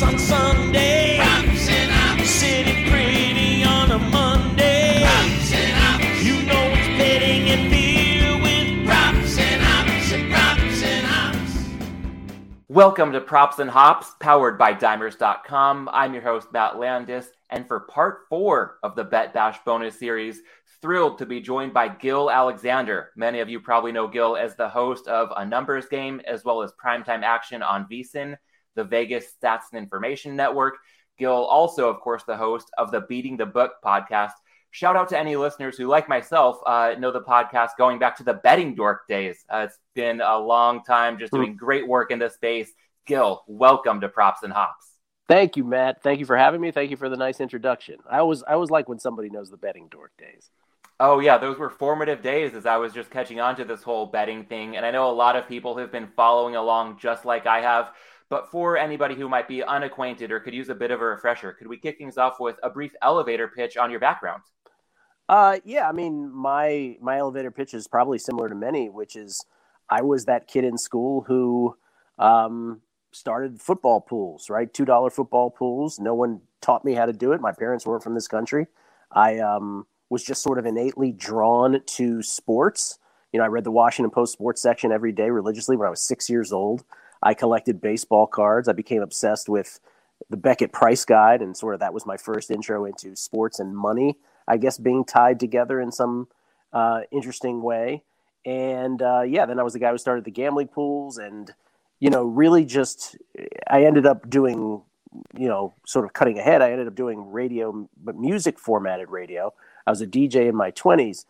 hops on Sunday. Props and ops. Sitting pretty on a Monday. Props and ops. You know it's betting and beer with Props and ops and props and ops. Welcome to Props and Hops, powered by Dimers.com. I'm your host, Matt Landis, and for part four of the Bet Bash bonus series, thrilled to be joined by Gil Alexander. Many of you probably know Gil as the host of A Numbers Game, as well as Primetime Action on VSIN, the Vegas Stats and Information Network. Gil, also, of course, the host of the Beating the Book podcast. Shout out to any listeners who, like myself, uh, know the podcast going back to the betting dork days. Uh, it's been a long time just doing great work in this space. Gil, welcome to Props and Hops. Thank you, Matt. Thank you for having me. Thank you for the nice introduction. I always I always like when somebody knows the betting dork days. Oh yeah, those were formative days as I was just catching on to this whole betting thing. And I know a lot of people have been following along just like I have. But for anybody who might be unacquainted or could use a bit of a refresher, could we kick things off with a brief elevator pitch on your background? Uh, yeah, I mean, my my elevator pitch is probably similar to many, which is I was that kid in school who um, started football pools, right? Two dollar football pools. No one taught me how to do it. My parents weren't from this country. I um, was just sort of innately drawn to sports. You know, I read the Washington Post sports section every day religiously when I was six years old. I collected baseball cards. I became obsessed with the Beckett Price Guide, and sort of that was my first intro into sports and money. I guess being tied together in some uh, interesting way. And uh, yeah, then I was the guy who started the gambling pools, and you know, really just I ended up doing, you know, sort of cutting ahead. I ended up doing radio, but music formatted radio. I was a DJ in my twenties,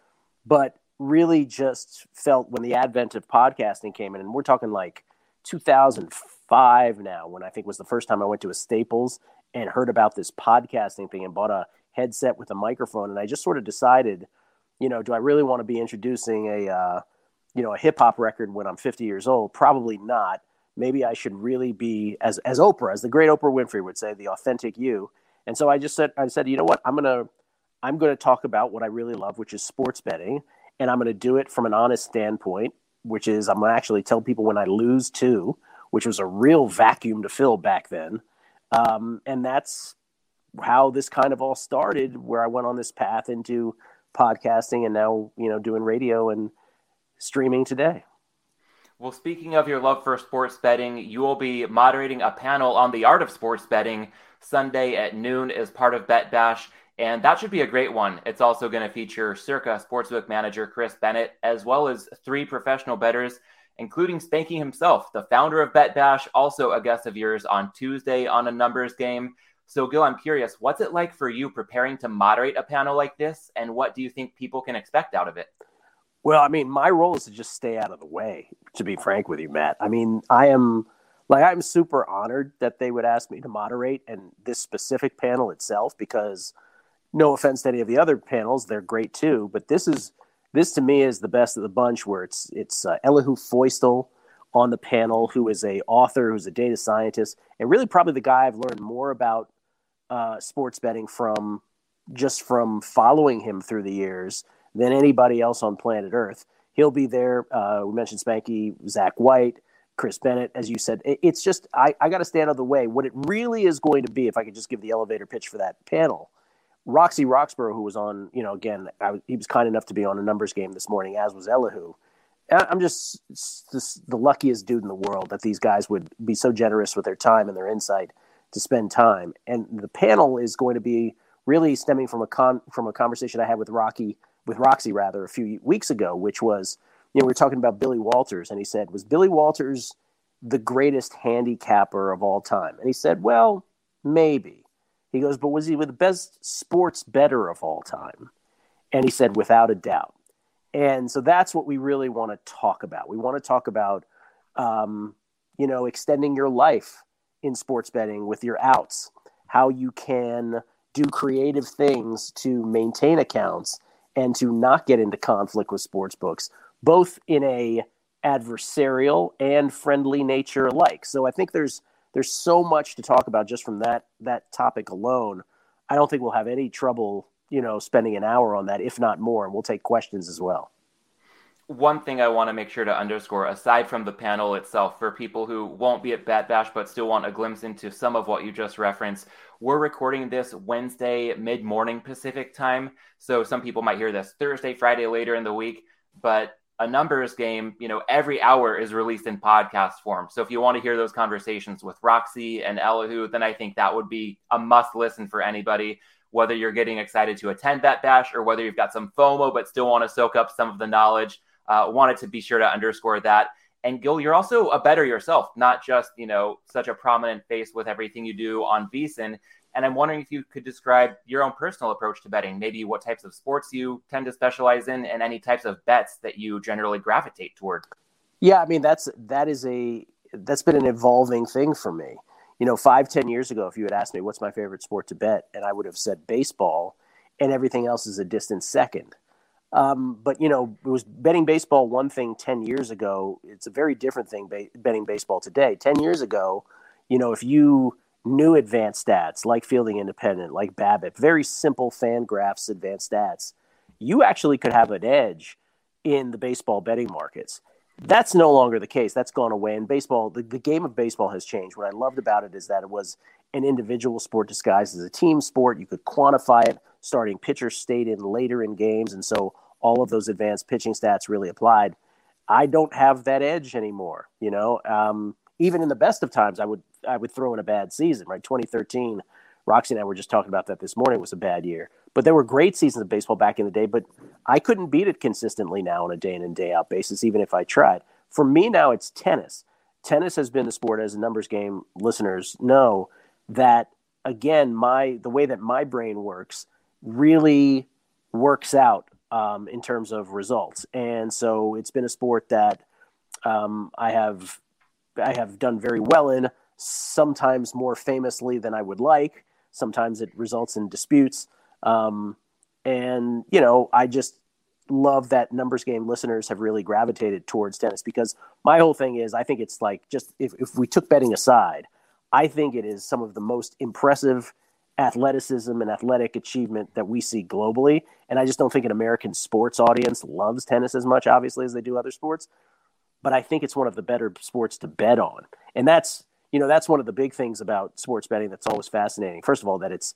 but really just felt when the advent of podcasting came in, and we're talking like 2005 now, when I think was the first time I went to a Staples and heard about this podcasting thing and bought a headset with a microphone, and I just sort of decided, you know, do I really want to be introducing a, uh, you know, a hip hop record when I'm 50 years old? Probably not. Maybe I should really be as as Oprah, as the great Oprah Winfrey would say, the authentic you. And so I just said, I said, you know what, I'm gonna I'm gonna talk about what I really love, which is sports betting, and I'm gonna do it from an honest standpoint, which is I'm gonna actually tell people when I lose too, which was a real vacuum to fill back then. Um, and that's how this kind of all started, where I went on this path into podcasting and now, you know, doing radio and streaming today. Well, speaking of your love for sports betting, you will be moderating a panel on the art of sports betting Sunday at noon as part of Bet Bash. And that should be a great one. It's also going to feature Circa sportsbook manager Chris Bennett, as well as three professional bettors, including Spanky himself, the founder of Bet Bash, also a guest of yours on Tuesday on a numbers game. So, Gil, I'm curious, what's it like for you preparing to moderate a panel like this? And what do you think people can expect out of it? Well, I mean, my role is to just stay out of the way, to be frank with you, Matt. I mean, I am like, I'm super honored that they would ask me to moderate and this specific panel itself, because no offense to any of the other panels, they're great too. But this is, this to me is the best of the bunch where it's, it's uh, Elihu Feustel on the panel, who is a author, who's a data scientist, and really probably the guy I've learned more about uh, sports betting from just from following him through the years than anybody else on planet Earth. He'll be there. Uh, we mentioned Spanky, Zach White, Chris Bennett, as you said. It, it's just, I, I got to stand out of the way. What it really is going to be, if I could just give the elevator pitch for that panel, Roxy Roxborough, who was on, you know, again, I, he was kind enough to be on a numbers game this morning, as was Elihu. I'm just, the luckiest dude in the world that these guys would be so generous with their time and their insight to spend time. And the panel is going to be really stemming from a con from a conversation I had with Rocky with Roxy rather a few weeks ago, which was you know we were talking about Billy Walters, and he said was Billy Walters the greatest handicapper of all time? And he said, well, maybe. He goes, but was he the best sports better of all time? And he said, without a doubt. And so that's what we really want to talk about. We want to talk about, um, you know, extending your life in sports betting with your outs, how you can do creative things to maintain accounts and to not get into conflict with sports books, both in a adversarial and friendly nature alike. So I think there's there's so much to talk about just from that that topic alone. I don't think we'll have any trouble, you know, spending an hour on that, if not more, and we'll take questions as well. one thing I want to make sure to underscore, aside from the panel itself, for people who won't be at Bet Bash but still want a glimpse into some of what you just referenced, we're recording this Wednesday mid morning Pacific time. So some people might hear this Thursday, Friday later in the week, but a numbers game, you know, every hour is released in podcast form. So if you want to hear those conversations with Roxy and Elihu, then I think that would be a must listen for anybody whether you're getting excited to attend that bash or whether you've got some FOMO but still want to soak up some of the knowledge. Uh, wanted to be sure to underscore that. And Gil, you're also a better yourself, not just you know such a prominent face with everything you do on VSiN. And I'm wondering if you could describe your own personal approach to betting, maybe what types of sports you tend to specialize in, and any types of bets that you generally gravitate toward. Yeah, I mean that's that is a that's been an evolving thing for me you know, five, ten years ago, if you had asked me what's my favorite sport to bet, and I would have said baseball, and everything else is a distant second. Um, but you know, it was betting baseball one thing ten years ago. It's a very different thing ba- betting baseball today. Ten years ago, you know, if you knew advanced stats like Fielding Independent, like BABIP, very simple FanGraphs, advanced stats, you actually could have an edge in the baseball betting markets. That's no longer the case. That's gone away. And baseball, the, the game of baseball has changed. What I loved about it is that it was an individual sport disguised as a team sport. You could quantify it. Starting pitchers stayed in later in games. And so all of those advanced pitching stats really applied. I don't have that edge anymore. You know, um, even in the best of times, I would I would throw in a bad season. Right, 2013. Roxy and I were just talking about that this morning. Was a bad year. But there were great seasons of baseball back in the day, but I couldn't beat it consistently now on a day in and day out basis, even if I tried. For me now, it's tennis. Tennis has been the sport, as a numbers game listeners know, that again, my the way that my brain works really works out um, in terms of results, and so it's been a sport that um, I have I have done very well in. Sometimes more famously than I would like. Sometimes it results in disputes. Um, and, you know, I just love that numbers game listeners have really gravitated towards tennis because my whole thing is I think it's like just if, if we took betting aside, I think it is some of the most impressive athleticism and athletic achievement that we see globally. And I just don't think an American sports audience loves tennis as much, obviously, as they do other sports. But I think it's one of the better sports to bet on. And that's, you know, that's one of the big things about sports betting that's always fascinating. First of all, that it's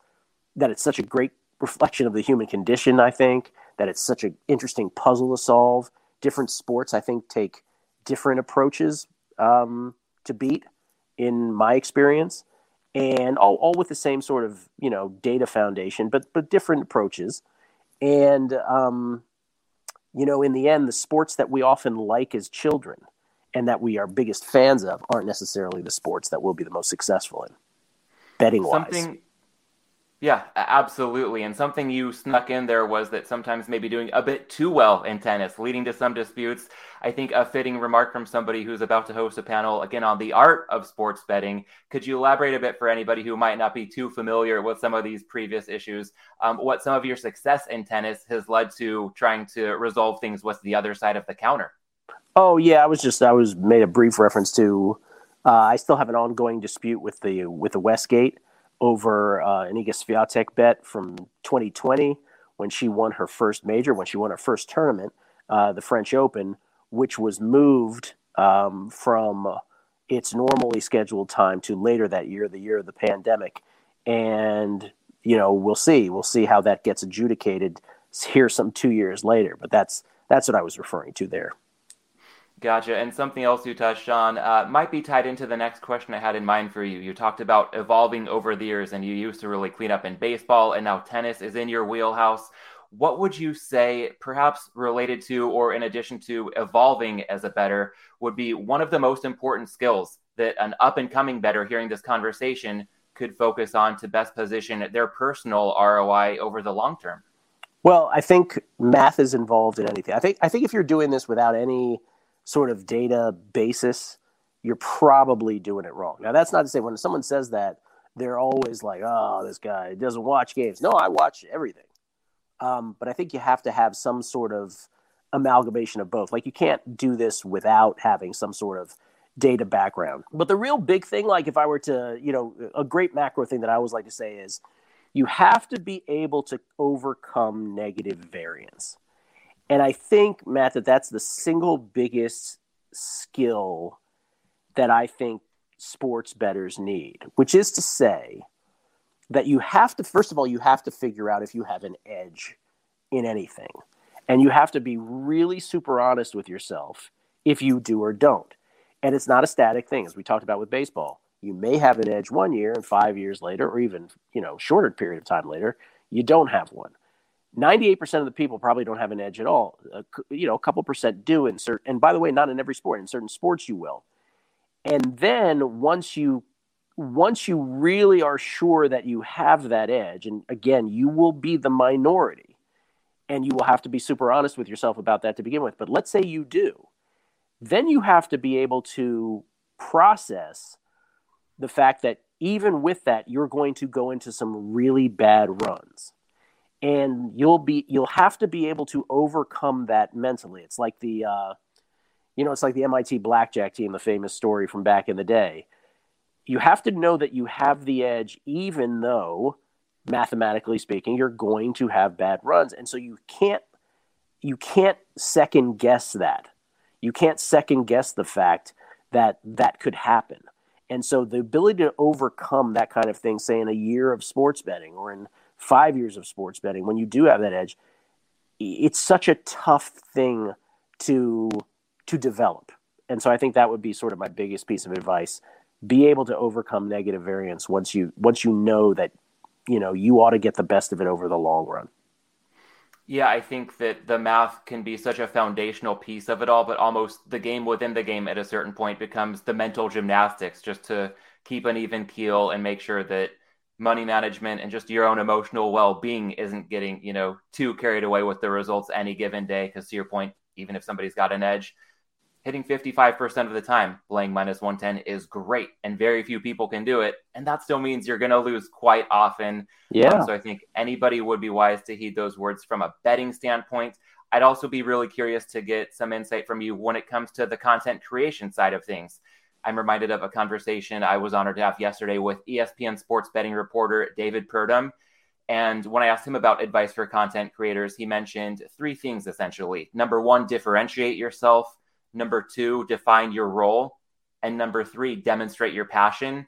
that it's such a great reflection of the human condition, I think, that it's such an interesting puzzle to solve. Different sports, I think, take different approaches um, to beat, in my experience, and all, all with the same sort of you know data foundation, but but different approaches. And um, you know, in the end, the sports that we often like as children and that we are biggest fans of aren't necessarily the sports that we'll be the most successful in betting wise. Something yeah, absolutely. And something you snuck in there was that sometimes maybe doing a bit too well in tennis, leading to some disputes. I think a fitting remark from somebody who's about to host a panel again on the art of sports betting. Could you elaborate a bit for anybody who might not be too familiar with some of these previous issues? Um, what some of your success in tennis has led to trying to resolve things with the other side of the counter? Oh yeah, I was just I was made a brief reference to. Uh, I still have an ongoing dispute with the with the Westgate over uh, an Iga Swiatek bet from 2020 when she won her first major, when she won her first tournament, uh, the French Open, which was moved um, from its normally scheduled time to later that year, the year of the pandemic. And, you know, we'll see. We'll see how that gets adjudicated here some two years later. But that's that's what I was referring to there. Gotcha. And something else you touched on uh, might be tied into the next question I had in mind for you. You talked about evolving over the years, and you used to really clean up in baseball, and now tennis is in your wheelhouse. What would you say, perhaps related to or in addition to evolving as a better, would be one of the most important skills that an up and coming better hearing this conversation could focus on to best position their personal ROI over the long term? Well, I think math is involved in anything. I think I think if you're doing this without any sort of data basis, you're probably doing it wrong. Now, that's not to say when someone says that, they're always like, oh, this guy doesn't watch games. No, I watch everything. Um, but I think you have to have some sort of amalgamation of both. Like, you can't do this without having some sort of data background. But the real big thing, like, if I were to, you know, a great macro thing that I always like to say is you have to be able to overcome negative variance. And I think, Matt, that that's the single biggest skill that I think sports bettors need, which is to say that you have to, first of all, you have to figure out if you have an edge in anything. And you have to be really super honest with yourself if you do or don't. And it's not a static thing, as we talked about with baseball. You may have an edge one year, and five years later, or even you know shorter period of time later, you don't have one. 98% of the people probably don't have an edge at all. Uh, you know, a couple percent do in certain, and by the way, not in every sport. In certain sports, you will. And then once you once you really are sure that you have that edge, and again, you will be the minority, and you will have to be super honest with yourself about that to begin with. But let's say you do, then you have to be able to process the fact that even with that, you're going to go into some really bad runs and you'll be you'll have to be able to overcome that mentally. It's like the uh, you know it's like the mit blackjack team the famous story from back in the day. You have to know that you have the edge even though mathematically speaking you're going to have bad runs. And so you can't you can't second guess that. You can't second guess the fact that that could happen. And so the ability to overcome that kind of thing say in a year of sports betting or in five years of sports betting, when you do have that edge, it's such a tough thing to to develop. And so I think that would be sort of my biggest piece of advice. Be able to overcome negative variance once you once you know that you know you ought to get the best of it over the long run. Yeah, I think that the math can be such a foundational piece of it all, but almost the game within the game at a certain point becomes the mental gymnastics just to keep an even keel and make sure that money management and just your own emotional well-being isn't getting you know too carried away with the results any given day. Because to your point even if somebody's got an edge hitting 55% of the time playing minus 110 is great and very few people can do it. And that still means you're going to lose quite often. Yeah. Um, so i think anybody would be wise to heed those words from a betting standpoint. I'd also be really curious to get some insight from you when it comes to the content creation side of things I'm reminded of a conversation I was honored to have yesterday with ESPN sports betting reporter David Purdom. And when I asked him about advice for content creators, he mentioned three things essentially. Number one, differentiate yourself. Number two, define your role. And number three, demonstrate your passion.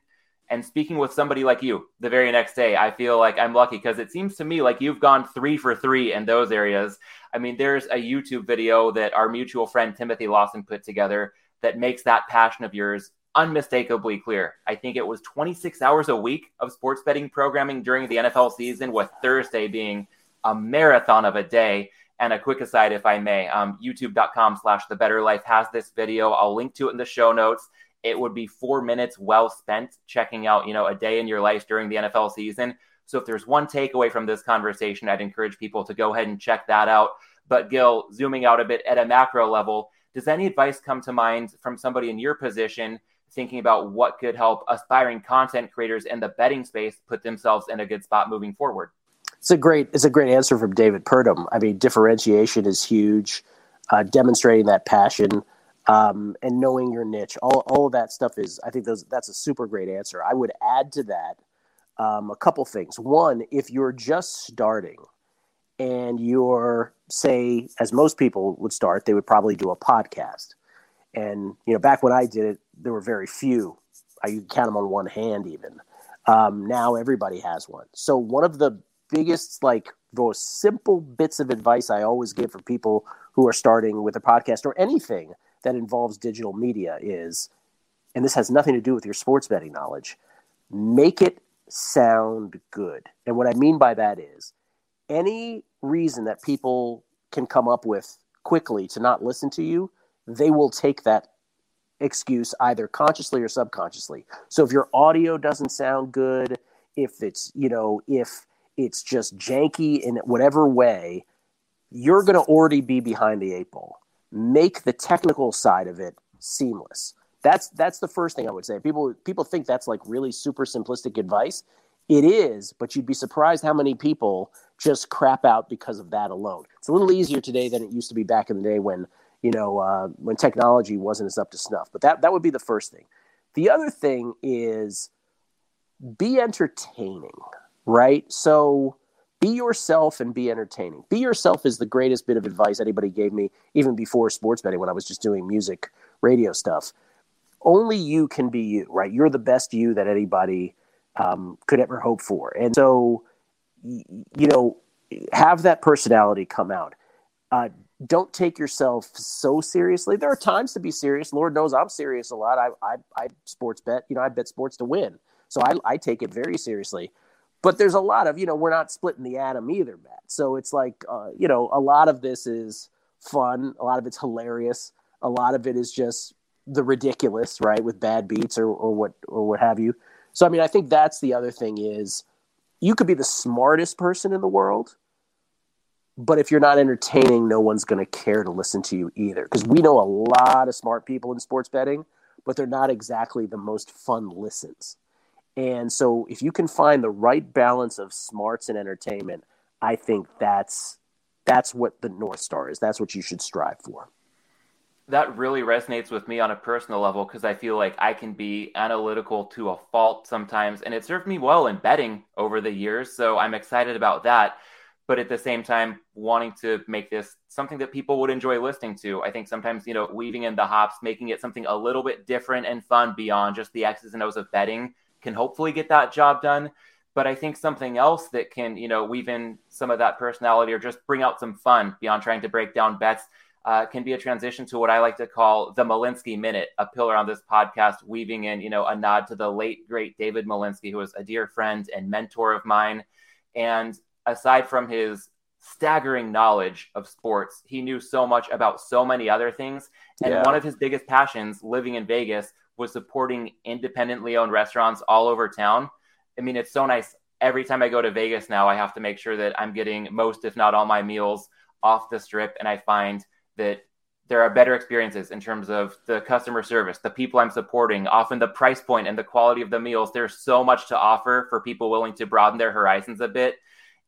And speaking with somebody like you the very next day, I feel like I'm lucky because it seems to me like you've gone three for three in those areas. I mean, there's a YouTube video that our mutual friend Timothy Lawson put together that makes that passion of yours unmistakably clear. I think it was 26 hours a week of sports betting programming during the NFL season, with Thursday being a marathon of a day. And a quick aside, if I may, um, youtube.com slash the better life has this video. I'll link to it in the show notes. It would be four minutes well spent checking out, you know, a day in your life during the NFL season. So if there's one takeaway from this conversation, I'd encourage people to go ahead and check that out. But Gil, zooming out a bit at a macro level, does any advice come to mind from somebody in your position thinking about what could help aspiring content creators in the betting space put themselves in a good spot moving forward? It's a great it's a great answer from David Purdom. I mean, differentiation is huge. Uh, demonstrating that passion um, and knowing your niche, all all of that stuff is. I think those that's a super great answer. I would add to that um, a couple things. One, if you're just starting and you're say as most people would start they would probably do a podcast. And you know back when i did it there were very few. I could count them on one hand even. Um, now everybody has one. So one of the biggest like those simple bits of advice i always give for people who are starting with a podcast or anything that involves digital media is and this has nothing to do with your sports betting knowledge make it sound good. And what i mean by that is any reason that people can come up with quickly to not listen to you, they will take that excuse either consciously or subconsciously. So if your audio doesn't sound good, if it's, you know, if it's just janky in whatever way, you're going to already be behind the eight ball. Make the technical side of it seamless. That's that's the first thing I would say. People people think that's like really super simplistic advice. It is, but you'd be surprised how many people just crap out because of that alone. It's a little easier today than it used to be back in the day when you know uh, when technology wasn't as up to snuff. But that that would be the first thing. The other thing is be entertaining, right? So be yourself and be entertaining. Be yourself is the greatest bit of advice anybody gave me, even before sports betting when I was just doing music radio stuff. Only you can be you, right? You're the best you that anybody um, could ever hope for. And so, you know, have that personality come out. Uh, don't take yourself so seriously. There are times to be serious. Lord knows I'm serious a lot. I, I, I sports bet, you know, I bet sports to win. So I, I take it very seriously. But there's a lot of, you know, we're not splitting the atom either, Matt. So it's like, uh, you know, a lot of this is fun. A lot of it's hilarious. A lot of it is just the ridiculous, right? With bad beats or, or what, or what have you. So, I mean, I think that's the other thing is you could be the smartest person in the world, but if you're not entertaining, no one's going to care to listen to you either. Because we know a lot of smart people in sports betting, but they're not exactly the most fun listens. And so, if you can find the right balance of smarts and entertainment, I think that's that's what the north star is. That's what you should strive for that really resonates with me on a personal level because I feel like I can be analytical to a fault sometimes, and it served me well in betting over the years. So I'm excited about that. But at the same time, wanting to make this something that people would enjoy listening to. I think sometimes, you know, weaving in the hops, making it something a little bit different and fun beyond just the X's and O's of betting can hopefully get that job done. But I think something else that can, you know, weave in some of that personality or just bring out some fun beyond trying to break down bets uh, can be a transition to what I like to call the Malinsky Minute, a pillar on this podcast, weaving in, you know, a nod to the late great David Malinsky, who was a dear friend and mentor of mine. And aside from his staggering knowledge of sports, he knew so much about so many other things. And yeah. one of his biggest passions, living in Vegas, was supporting independently owned restaurants all over town. I mean, it's so nice. Every time I go to Vegas now, I have to make sure that I'm getting most, if not all, my meals off the strip. And I find that there are better experiences in terms of the customer service, the people I'm supporting, often the price point and the quality of the meals. There's so much to offer for people willing to broaden their horizons a bit.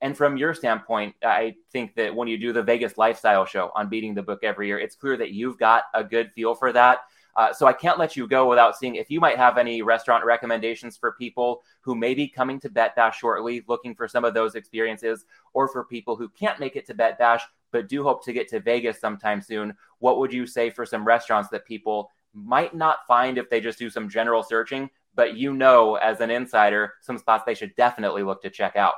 And from your standpoint, I think that when you do the Vegas lifestyle show on beating the book every year, it's clear that you've got a good feel for that. Uh, so I can't let you go without seeing if you might have any restaurant recommendations for people who may be coming to Bet Bash shortly, looking for some of those experiences, or for people who can't make it to Bet Bash but do hope to get to Vegas sometime soon. What would you say for some restaurants that people might not find if they just do some general searching, but you know, as an insider, some spots they should definitely look to check out?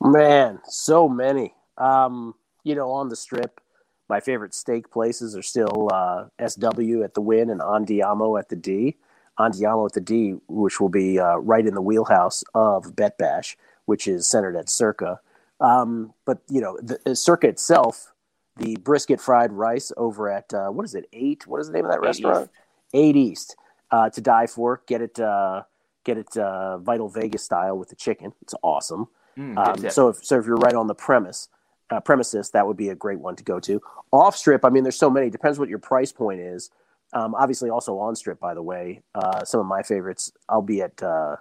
Man, so many. Um, you know, on the strip, my favorite steak places are still uh, SW at the Wynn and Andiamo at the D. Andiamo at the D, which will be uh, right in the wheelhouse of Bet Bash, which is centered at Circa. Um, but you know, the, the Circa itself, the brisket fried rice over at uh, what is it? Eight. What is the name of that Eight restaurant? East. Eight East. Uh, to die for. Get it. Uh, get it. Uh, Vital Vegas style with the chicken. It's awesome. Mm, um, so if so, if you're right on the premise. Uh, premises that would be a great one to go to off strip i mean there's so many depends what your price point is um, obviously also on strip by the way uh, some of my favorites i'll be at uh,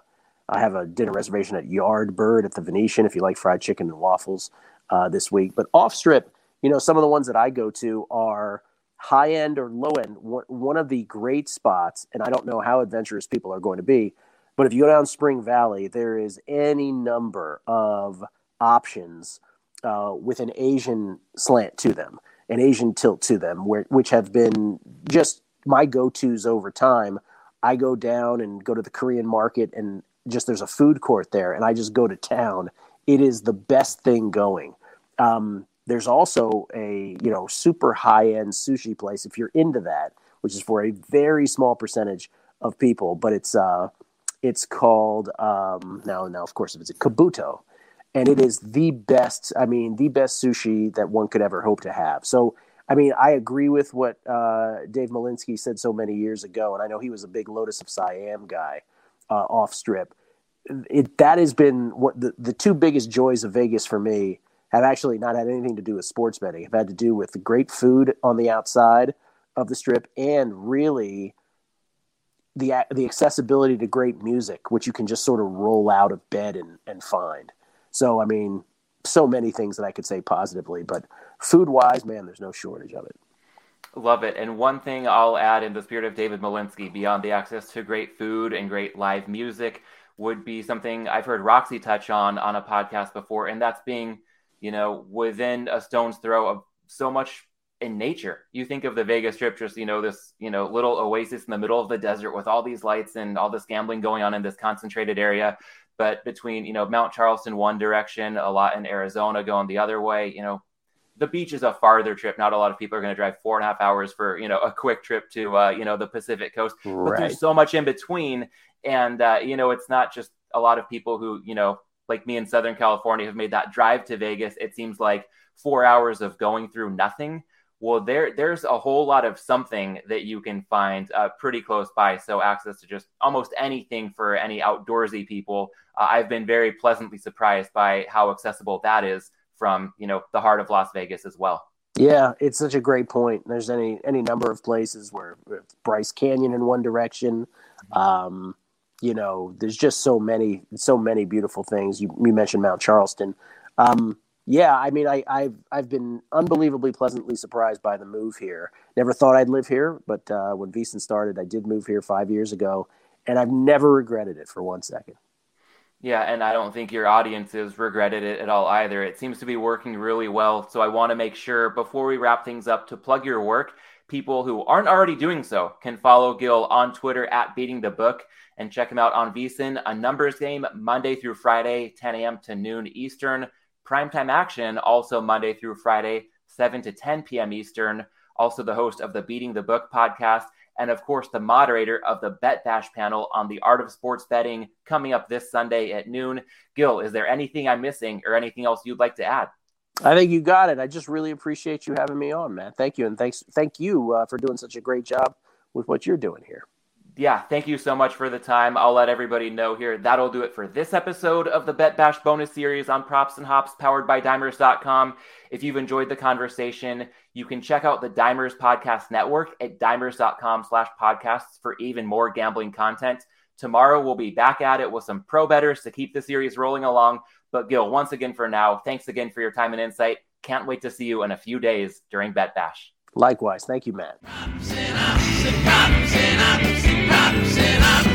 I have a dinner reservation at Yardbird at the Venetian if you like fried chicken and waffles uh, this week. But off strip, you know, some of the ones that I go to are high end or low end. One of the great spots, and I don't know how adventurous people are going to be, but if you go down Spring Valley, there is any number of options uh, with an Asian slant to them, an Asian tilt to them, where, which have been just my go tos over time. I go down and go to the Korean market and just there's a food court there and I just go to town, it is the best thing going. Um, there's also a you know super high end sushi place if you're into that, which is for a very small percentage of people, but it's uh, it's called um, now now of course if it's a Kabuto, and it is the best. I mean the best sushi that one could ever hope to have. So I mean I agree with what uh, Dave Malinsky said so many years ago, and I know he was a big Lotus of Siam guy uh, off strip. It that has been what the, the two biggest joys of Vegas for me have actually not had anything to do with sports betting. Have had to do with the great food on the outside of the strip and really the the accessibility to great music, which you can just sort of roll out of bed and, and find. So I mean, so many things that I could say positively, but food wise, man, there's no shortage of it. Love it. And one thing I'll add in the spirit of David Malinsky, beyond the access to great food and great live music, would be something I've heard Roxy touch on on a podcast before, and that's being, you know, within a stone's throw of so much in nature. You think of the Vegas Strip, just you know, this you know little oasis in the middle of the desert with all these lights and all this gambling going on in this concentrated area. But between you know Mount Charleston one direction, a lot in Arizona going the other way, you know, the beach is a farther trip. Not a lot of people are going to drive four and a half hours for you know a quick trip to uh, you know the Pacific coast. Right. But there's so much in between, and uh, you know it's not just a lot of people who you know like me in Southern California have made that drive to Vegas. It seems like four hours of going through nothing. Well, there there's a whole lot of something that you can find uh, pretty close by. So access to just almost anything for any outdoorsy people. Uh, I've been very pleasantly surprised by how accessible that is from you know the heart of Las Vegas as well. Yeah, it's such a great point. There's any any number of places where Bryce Canyon in one direction. Um, you know, there's just so many so many beautiful things. You you mentioned Mount Charleston. Um, yeah, I mean, I, I've I've been unbelievably pleasantly surprised by the move here. Never thought I'd live here, but uh, when VSiN started, I did move here five years ago, and I've never regretted it for one second. Yeah, and I don't think your audiences regretted it at all either. It seems to be working really well. So I want to make sure before we wrap things up to plug your work. People who aren't already doing so can follow Gil on Twitter at Beating the Book and check him out on VSiN, a numbers game Monday through Friday, 10 a.m. to noon Eastern. Primetime action also Monday through Friday, 7 to 10 p.m. Eastern. Also, the host of the Beating the Book podcast and of course the moderator of the Bet Bash panel on the art of sports betting coming up this Sunday at noon. Gil, is there anything I'm missing or anything else you'd like to add? I think you got it. I just really appreciate you having me on, man. Thank you, and thanks, thank you uh, for doing such a great job with what you're doing here yeah, thank you so much for the time. I'll let everybody know here. That'll do it for this episode of the Bet Bash bonus series on props and hops powered by dimers.com. If you've enjoyed the conversation, you can check out the Dimers Podcast Network at dimers.com slash podcasts for even more gambling content. Tomorrow we'll be back at it with some pro betters to keep the series rolling along. But Gil, once again for now, thanks again for your time and insight. Can't wait to see you in a few days during Bet Bash. Likewise. Thank you, Matt. Ups and ups.